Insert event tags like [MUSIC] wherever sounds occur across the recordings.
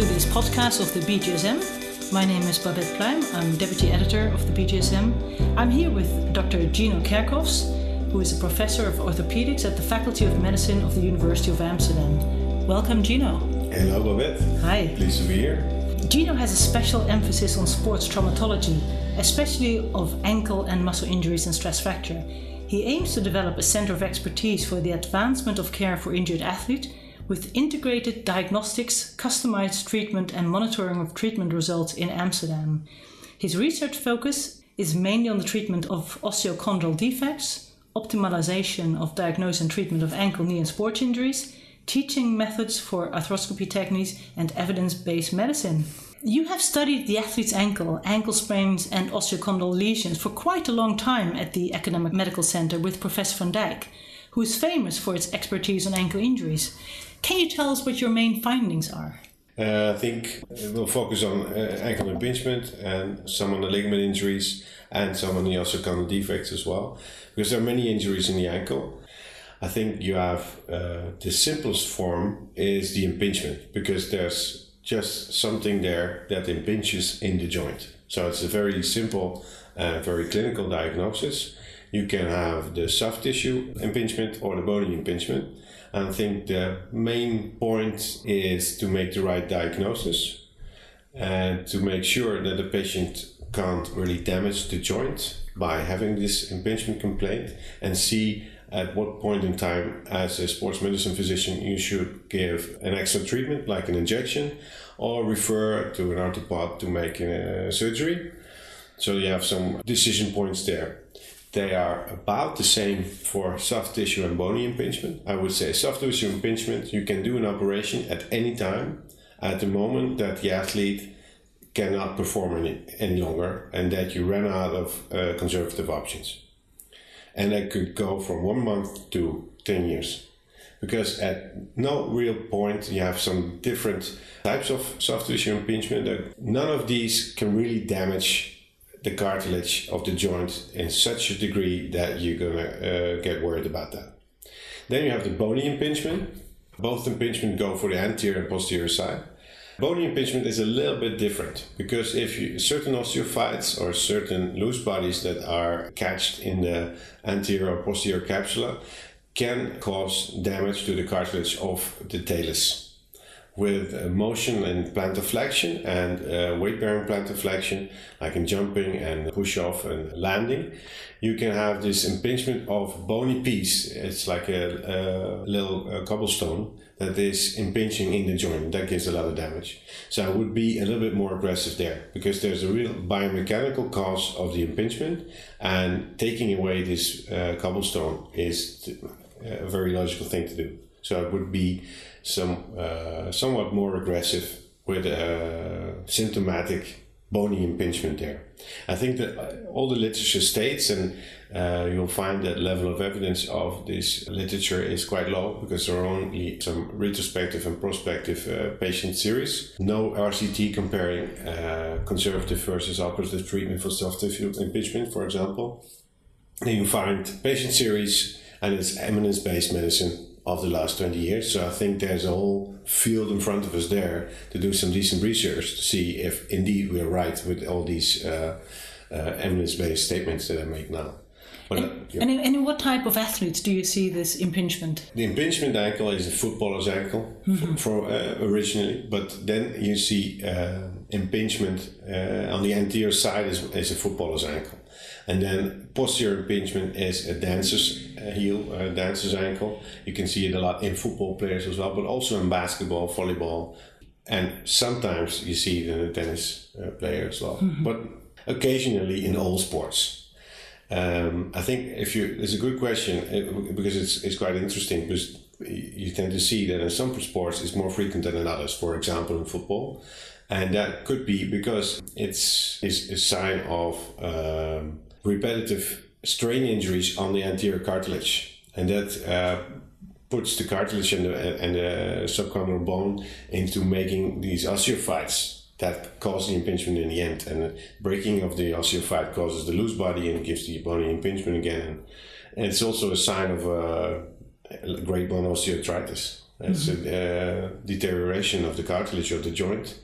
to this podcast of the BJSM. My name is Babette Pluim. I'm deputy editor of the BJSM. I'm here with Dr. Gino Kerkhoffs, who is a professor of orthopedics at the Faculty of Medicine of the University of Amsterdam. Welcome, Gino. Hello, Babette. Hi. Pleased to be here. Gino has a special emphasis on sports traumatology, especially of ankle and muscle injuries and stress fracture. He aims to develop a center of expertise for the advancement of care for injured athletes with integrated diagnostics, customized treatment, and monitoring of treatment results in Amsterdam. His research focus is mainly on the treatment of osteochondral defects, optimization of diagnosis and treatment of ankle, knee, and sports injuries, teaching methods for arthroscopy techniques, and evidence based medicine. You have studied the athlete's ankle, ankle sprains, and osteochondral lesions for quite a long time at the Academic Medical Center with Professor van Dijk, who is famous for its expertise on ankle injuries. Can you tell us what your main findings are? Uh, I think we'll focus on uh, ankle impingement and some on the ligament injuries and some on the osteochondral defects as well, because there are many injuries in the ankle. I think you have uh, the simplest form is the impingement because there's just something there that impinges in the joint. So it's a very simple, uh, very clinical diagnosis. You can have the soft tissue impingement or the bony impingement. And I think the main point is to make the right diagnosis and to make sure that the patient can't really damage the joint by having this impingement complaint and see at what point in time as a sports medicine physician you should give an extra treatment like an injection or refer to an orthopod to make a surgery. So you have some decision points there they are about the same for soft tissue and bony impingement. I would say soft tissue impingement, you can do an operation at any time at the moment that the athlete cannot perform any, any longer and that you run out of uh, conservative options. And that could go from one month to 10 years. Because at no real point you have some different types of soft tissue impingement. that None of these can really damage the cartilage of the joint in such a degree that you're gonna uh, get worried about that. Then you have the bony impingement. Both impingement go for the anterior and posterior side. Bony impingement is a little bit different because if you, certain osteophytes or certain loose bodies that are catched in the anterior or posterior capsula can cause damage to the cartilage of the talus with motion and plantar flexion and uh, weight bearing plantar flexion, like in jumping and push off and landing, you can have this impingement of bony piece. It's like a, a little a cobblestone that is impinging in the joint. That gives a lot of damage. So I would be a little bit more aggressive there because there's a real biomechanical cause of the impingement, and taking away this uh, cobblestone is a very logical thing to do. So it would be some uh, somewhat more aggressive with a symptomatic bony impingement there. I think that uh, all the literature states, and uh, you'll find that level of evidence of this literature is quite low because there are only some retrospective and prospective uh, patient series. No RCT comparing uh, conservative versus operative treatment for soft tissue impingement, for example. Then you find patient series, and it's eminence based medicine of the last 20 years. So I think there's a whole field in front of us there to do some decent research to see if indeed we're right with all these uh, uh, evidence-based statements that I make now. But, and, uh, yeah. and, in, and, in, what type of athletes do you see this impingement? The impingement ankle is a footballer's ankle mm-hmm. for, uh, originally, but then you see uh, impingement uh, on the anterior side is, is a footballer's ankle. And then posterior impingement is a dancer's uh, heel, a dancer's ankle. You can see it a lot in football players as well, but also in basketball, volleyball, and sometimes you see it in a tennis uh, player as well. Mm-hmm. But occasionally in all sports. Um, I think if you, it's a good question uh, because it's, it's quite interesting because you tend to see that in some sports it's more frequent than in others. For example, in football, and that could be because it's, it's a sign of um, repetitive strain injuries on the anterior cartilage, and that uh, puts the cartilage and the, and the subchondral bone into making these osteophytes that cause the impingement in the end. And the breaking of the osteophyte causes the loose body and gives the bony impingement again. And it's also a sign of uh, great bone osteoarthritis. It's a uh, deterioration of the cartilage of the joint.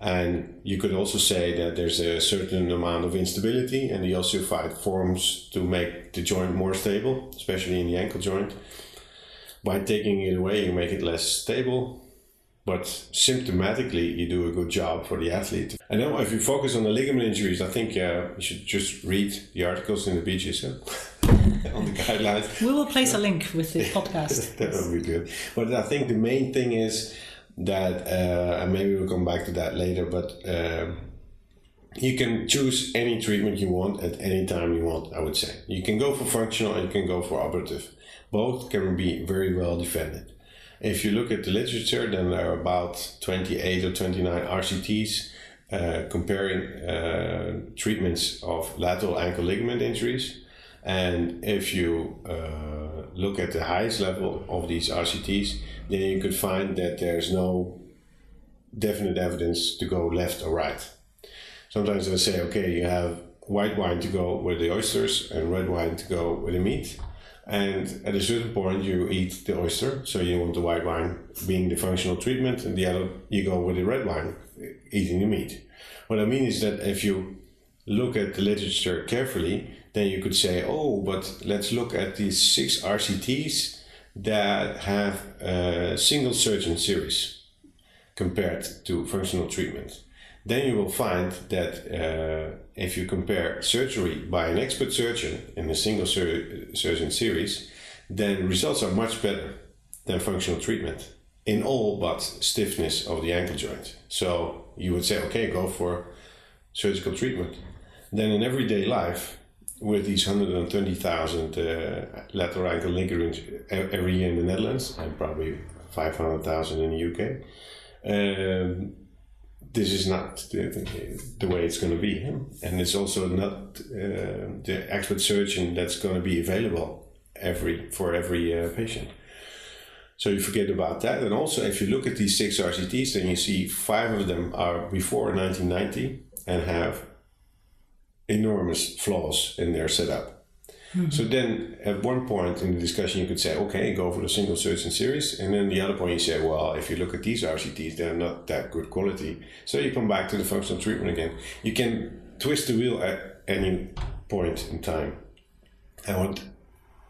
And you could also say that there's a certain amount of instability, and the osteophyte forms to make the joint more stable, especially in the ankle joint. By taking it away, you make it less stable, but symptomatically, you do a good job for the athlete. And now, if you focus on the ligament injuries, I think uh, you should just read the articles in the beaches huh? [LAUGHS] on the guidelines. We will place a link with the [LAUGHS] podcast. that would be good. But I think the main thing is that, uh, and maybe we'll come back to that later, but uh, you can choose any treatment you want at any time you want, I would say. You can go for functional and you can go for operative. Both can be very well defended. If you look at the literature, then there are about 28 or 29 RCTs uh, comparing uh, treatments of lateral ankle ligament injuries. And if you uh, look at the highest level of these RCTs, then you could find that there's no definite evidence to go left or right. Sometimes they say, okay, you have white wine to go with the oysters and red wine to go with the meat. And at a certain point, you eat the oyster, so you want the white wine being the functional treatment, and the other you go with the red wine, eating the meat. What I mean is that if you look at the literature carefully, then you could say, oh, but let's look at these six RCTs that have a single surgeon series compared to functional treatment. Then you will find that uh, if you compare surgery by an expert surgeon in a single sur- surgeon series, then results are much better than functional treatment in all but stiffness of the ankle joint. So you would say, okay, go for surgical treatment. Then in everyday life, with these 120,000 uh, lateral ankle ligaments every year in the Netherlands, and probably 500,000 in the UK, um, this is not the, the way it's going to be. And it's also not uh, the expert surgeon that's going to be available every for every uh, patient. So you forget about that. And also, if you look at these six RCTs, then you see five of them are before 1990 and have enormous flaws in their setup. Mm-hmm. So then, at one point in the discussion, you could say, okay, go for the single search surgeon series. And then the other point, you say, well, if you look at these RCTs, they're not that good quality. So you come back to the functional treatment again. You can twist the wheel at any point in time. And what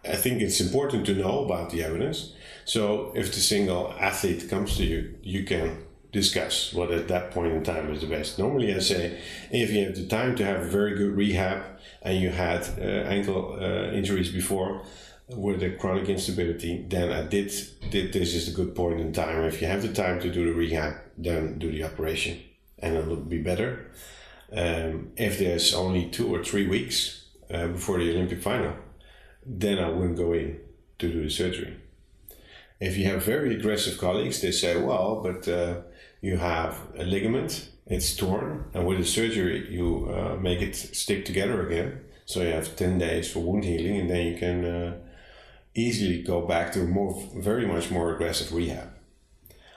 I think it's important to know about the evidence. So if the single athlete comes to you, you can discuss what at that point in time is the best. Normally, I say if you have the time to have a very good rehab and you had uh, ankle uh, injuries before with a chronic instability, then I did, did this is a good point in time. If you have the time to do the rehab, then do the operation and it'll be better. Um, if there's only two or three weeks uh, before the Olympic final, then I wouldn't go in to do the surgery. If you have very aggressive colleagues, they say, well, but uh, you have a ligament, it's torn, and with the surgery, you uh, make it stick together again. So you have 10 days for wound healing, and then you can uh, easily go back to more, very much more aggressive rehab.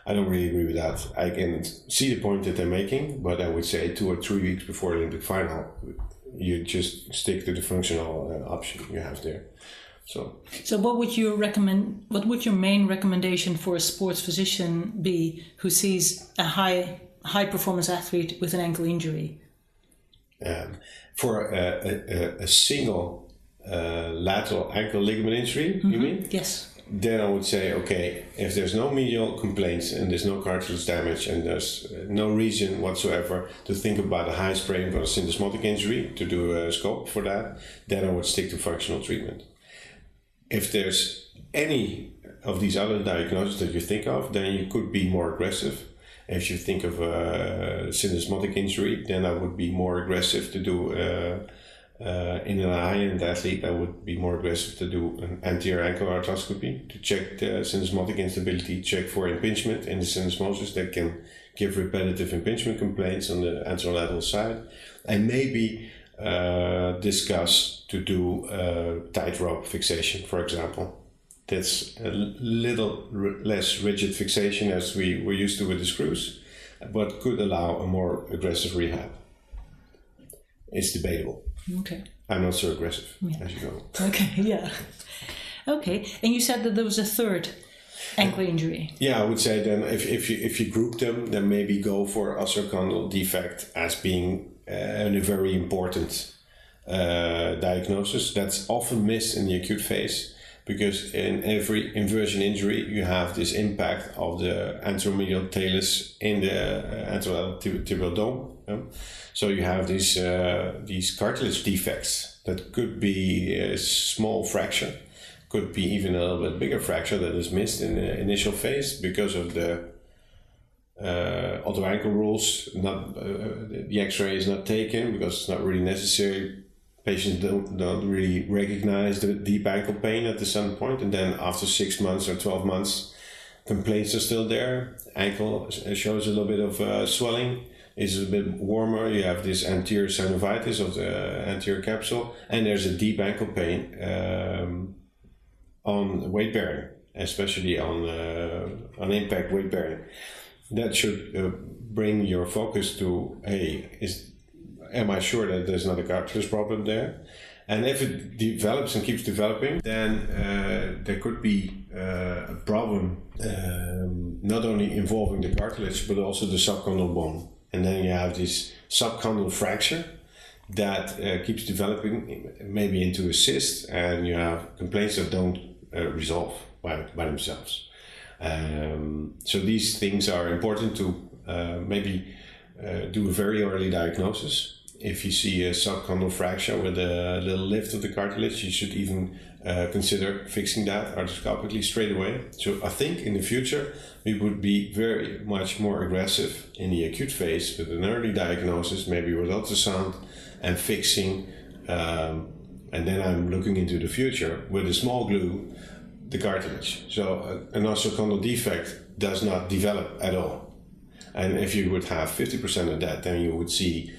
I don't really agree with that. I can see the point that they're making, but I would say two or three weeks before the Olympic final, you just stick to the functional uh, option you have there. So, so what would you recommend? What would your main recommendation for a sports physician be who sees a high high performance athlete with an ankle injury? Um, for a, a, a single uh, lateral ankle ligament injury, mm-hmm. you mean? Yes. Then I would say, okay, if there's no medial complaints and there's no cartilage damage and there's no reason whatsoever to think about a high sprain or a syndesmotic injury to do a scope for that, then I would stick to functional treatment if there's any of these other diagnoses that you think of, then you could be more aggressive. If you think of a syndesmotic injury, then I would be more aggressive to do uh, uh, in an high-end athlete. I would be more aggressive to do an anterior ankle arthroscopy to check the syndesmotic instability, check for impingement in the syndesmosis that can give repetitive impingement complaints on the anterolateral side, and maybe uh, discuss to do uh, tightrope fixation, for example. That's a little less rigid fixation as we were used to with the screws, but could allow a more aggressive rehab. It's debatable. Okay. I'm not so aggressive, yeah. as you know. [LAUGHS] Okay, yeah. Okay, and you said that there was a third ankle injury. Yeah, I would say then if, if you if you group them, then maybe go for osteochondral defect as being uh, a very important uh, diagnosis. That's often missed in the acute phase because in every inversion injury you have this impact of the anteromedial talus in the uh, anterotibial dome. Yeah? So you have these uh, these cartilage defects that could be a small fracture, could be even a little bit bigger fracture that is missed in the initial phase because of the uh, Ottawa ankle rules. Not uh, the X-ray is not taken because it's not really necessary. Patients don't, don't really recognize the deep ankle pain at the sun point, and then after six months or twelve months, complaints are still there. Ankle shows a little bit of uh, swelling is a bit warmer. You have this anterior synovitis of the anterior capsule, and there's a deep ankle pain um, on weight bearing, especially on uh, on impact weight bearing. That should uh, bring your focus to hey, is am I sure that there's not a cartilage problem there? And if it develops and keeps developing, then uh, there could be uh, a problem um, not only involving the cartilage but also the subchondral bone and then you have this subchondral fracture that uh, keeps developing maybe into a cyst and you have complaints that don't uh, resolve by, by themselves um, so these things are important to uh, maybe uh, do a very early diagnosis if you see a subchondral fracture with a little lift of the cartilage you should even uh, consider fixing that arthroscopically straight away. So I think in the future we would be very much more aggressive in the acute phase with an early diagnosis, maybe with ultrasound and fixing. Um, and then I'm looking into the future with a small glue, the cartilage. So uh, an osteochondral defect does not develop at all. And if you would have 50% of that, then you would see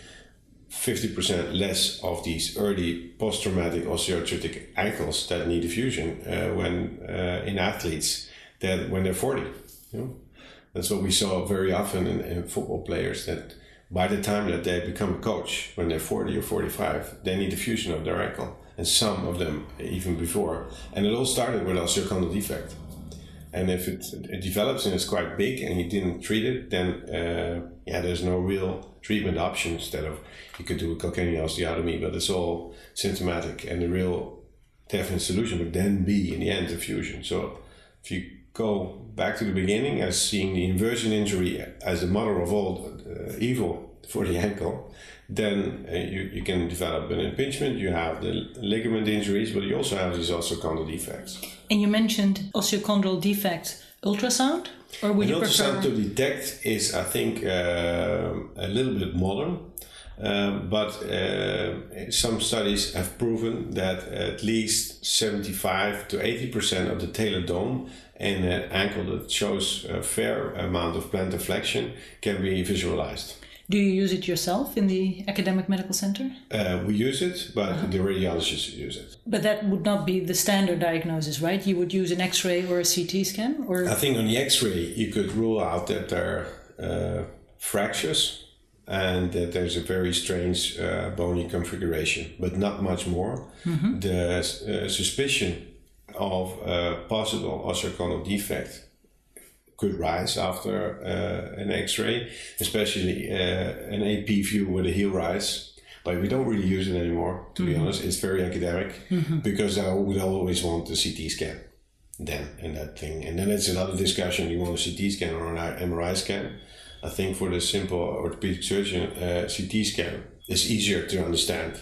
50% less of these early post-traumatic osteoarthritic ankles that need a fusion uh, when uh, in athletes that when they're 40 you know? that's what we saw very often in, in, football players that by the time that they become a coach when they're 40 or 45 they need a fusion of their ankle and some of them even before and it all started with osteochondral defect and if it, it develops and it's quite big and you didn't treat it then uh, yeah there's no real treatment option instead of you could do a calcaneal osteotomy, but it's all symptomatic and the real definite solution would then be in the end a fusion. So if you go back to the beginning as seeing the inversion injury as the mother of all uh, evil for the ankle, then uh, you, you can develop an impingement, you have the ligament injuries, but you also have these osteochondral defects. And you mentioned osteochondral defects ultrasound? Or would An you ultrasound prefer... to detect is, I think, uh, a little bit modern. Um, but uh, some studies have proven that at least 75 to 80% of the talar dome in an ankle that shows a fair amount of plantar flexion can be visualized. Do you use it yourself in the academic medical center? Uh, we use it, but uh-huh. the radiologists use it. But that would not be the standard diagnosis, right? You would use an X-ray or a CT scan, or I think on the X-ray you could rule out that there are uh, fractures and that there's a very strange uh, bony configuration, but not much more. Mm-hmm. The uh, suspicion of a possible osteochondral defect could rise after uh, an X-ray, especially uh, an AP view with a heel rise. But we don't really use it anymore, to mm-hmm. be honest. It's very academic mm-hmm. because I would always want the CT scan then in that thing. And then it's another discussion. You want a CT scan or an MRI scan? I think for the simple orthopedic surgeon, uh, CT scan is easier to understand.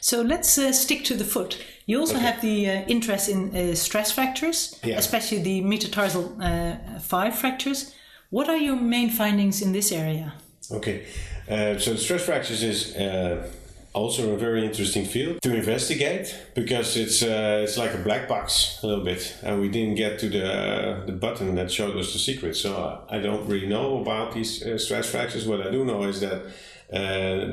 So let's uh, stick to the foot. You also okay. have the uh, interest in uh, stress fractures, yeah. especially the metatarsal uh, 5 fractures. What are your main findings in this area? Okay, uh, so stress fractures is uh, also a very interesting field to investigate because it's uh, it's like a black box a little bit, and we didn't get to the the button that showed us the secret. So I don't really know about these stress fractures. What I do know is that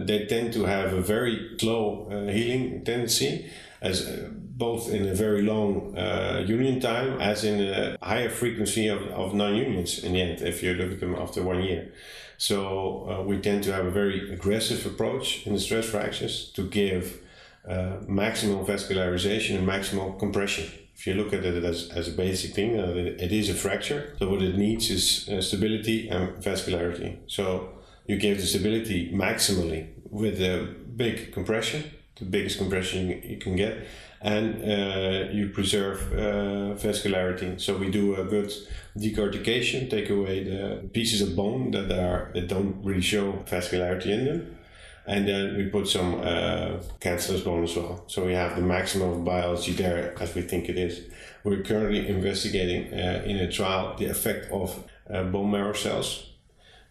they tend to have a very slow healing tendency as uh, both in a very long uh, union time as in a higher frequency of, of non-unions in the end if you look at them after one year so uh, we tend to have a very aggressive approach in the stress fractures to give uh, maximal vascularization and maximal compression if you look at it as, as a basic thing, uh, it, is a fracture. So what it needs is uh, stability and vascularity. So you give the stability maximally with a big compression, the biggest compression you can get, and uh, you preserve uh, vascularity. So we do a good decortication, take away the pieces of bone that are that don't really show vascularity in them and then we put some uh, cancellous bone as well. So we have the maximum of biology there as we think it is. We're currently investigating uh, in a trial the effect of uh, bone marrow cells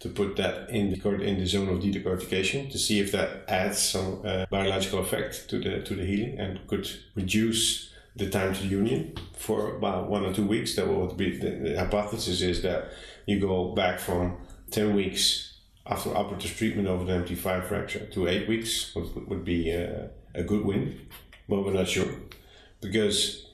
to put that in the in the zone of decortication to see if that adds some uh, biological effect to the to the healing and could reduce the time to union for about one or two weeks. That would be the, the hypothesis is that you go back from ten weeks after operative treatment of an MT5 fracture to eight weeks would, would be a, a good win, but we're not sure because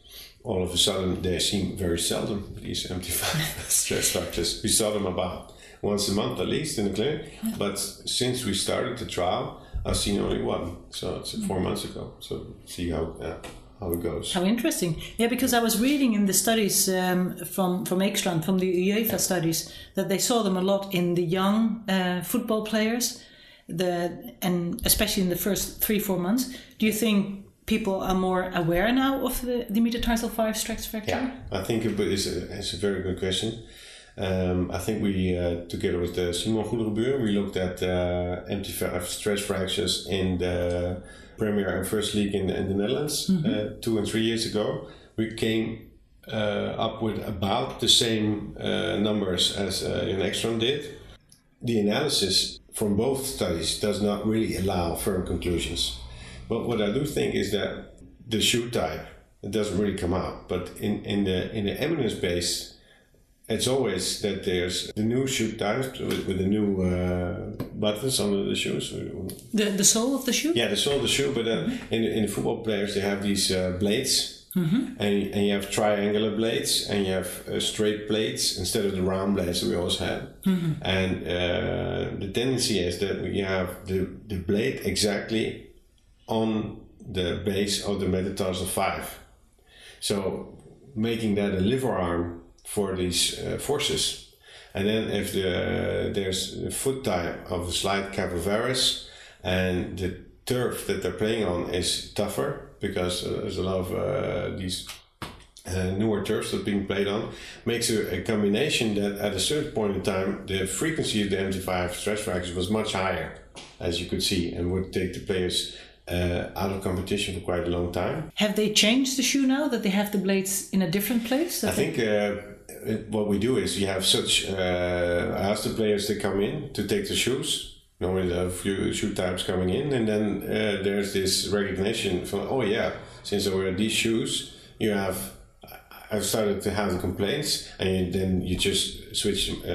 all of a sudden they seem very seldom these MT5 [LAUGHS] [LAUGHS] stress fractures. We saw them about once a month at least in the clinic, yeah. but since we started the trial, I've seen only one. So it's four months ago. So see how. Uh, how it goes. How interesting! Yeah, because I was reading in the studies um, from from Ekstrand, from the UEFA studies, that they saw them a lot in the young uh, football players, the and especially in the first three four months. Do you think people are more aware now of the, the metatarsal five stress fracture? Yeah, I think it is a, it's a very good question. Um, I think we, uh, together with the Simon Goedegebuure, we looked at uh, MT5 stress fractures in the Premier and First League in, in the Netherlands mm-hmm. uh, two and three years ago. We came uh, up with about the same uh, numbers as uh, Ekstrand did. The analysis from both studies does not really allow firm conclusions. But what I do think is that the shoe type it doesn't really come out. But in, in the in the eminence base it's always that there's the new shoe types with, with the new uh, buttons on the shoes. The the sole of the shoe. Yeah, the sole of the shoe. But uh, mm-hmm. in in the football players, they have these uh, blades, mm-hmm. and and you have triangular blades, and you have uh, straight blades instead of the round blades that we always had. Mm-hmm. And uh, the tendency is that we have the the blade exactly on the base of the metatarsal five, so making that a lever arm for these uh, forces. And then if the, there's a foot type of a slight cavovarus and the turf that they're playing on is tougher because uh, there's a lot of uh, these uh, newer turfs that are being played on, makes a, a, combination that at a certain point in time the frequency of the MT5 stress fractures was much higher, as you could see, and would take the players uh, out of competition for quite a long time. Have they changed the shoe now that they have the blades in a different place? I think uh, what we do is we have such. Uh, I ask the players to come in to take the shoes. Normally, there are a few shoe types coming in, and then uh, there's this recognition from, oh yeah, since I wear these shoes, you have. I've started to have the complaints, and you, then you just switch uh,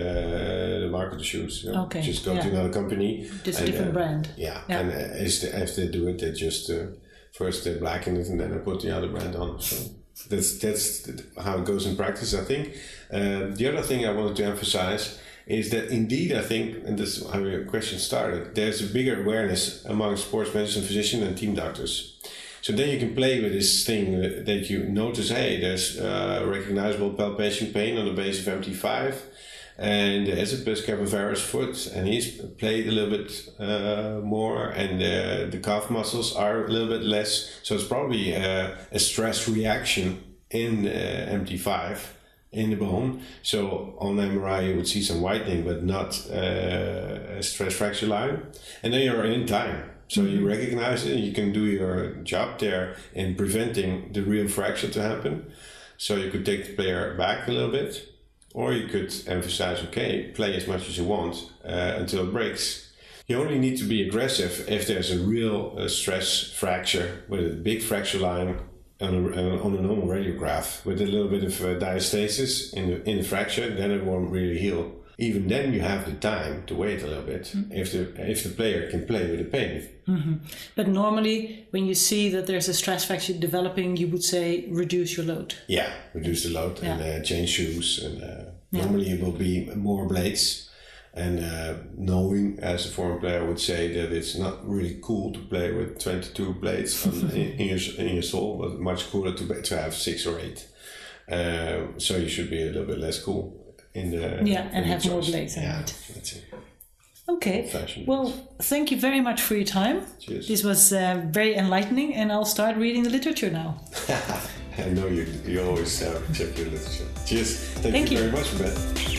the market shoes. You know? Okay. Just go yeah. to another company. Just a different uh, brand. Yeah. yeah. And uh, as, they, as they do it, they just uh, first they blacken it, and then they put the other brand on. So that's that's how it goes in practice. I think. Uh, the other thing I wanted to emphasize is that indeed I think, and this is how your question started, there's a bigger awareness among sports medicine physicians and team doctors. So then you can play with this thing that you notice. Hey, there's uh, recognizable palpation pain on the base of MT5 and the Esopus cavovarus foot, and he's played a little bit uh, more, and uh, the calf muscles are a little bit less. So it's probably uh, a stress reaction in uh, MT5 in the bone. So on MRI you would see some whitening, but not uh, a stress fracture line. And then you're in time. So mm-hmm. you recognize it, you can do your job there in preventing the real fracture to happen. So you could take the player back a little bit or you could emphasize, okay, play as much as you want uh, until it breaks. You only need to be aggressive if there's a real uh, stress fracture with a big fracture line on a, on a normal radiograph with a little bit of uh, diastasis in the, in the fracture, then it won't really heal even then you have the time to wait a little bit mm-hmm. if the if the player can play with the pain. Mm-hmm. But normally, when you see that there's a stress fracture developing, you would say reduce your load. Yeah, reduce the load yeah. and uh, change shoes. And uh, yeah. normally it will be more blades. And uh, knowing as a foreign player, would say that it's not really cool to play with 22 blades on, [LAUGHS] in, your, in your sole, but much cooler to, to have six or eight. Uh, so you should be a little bit less cool in the yeah, and in have the more blades Yeah, that's it. Okay. Fashion Well, thank you very much for your time. Cheers. This was uh, very enlightening, and I'll start reading the literature now. [LAUGHS] I know you. You always uh, check your literature. Cheers. Thank, Thank you, you. very much, Ben.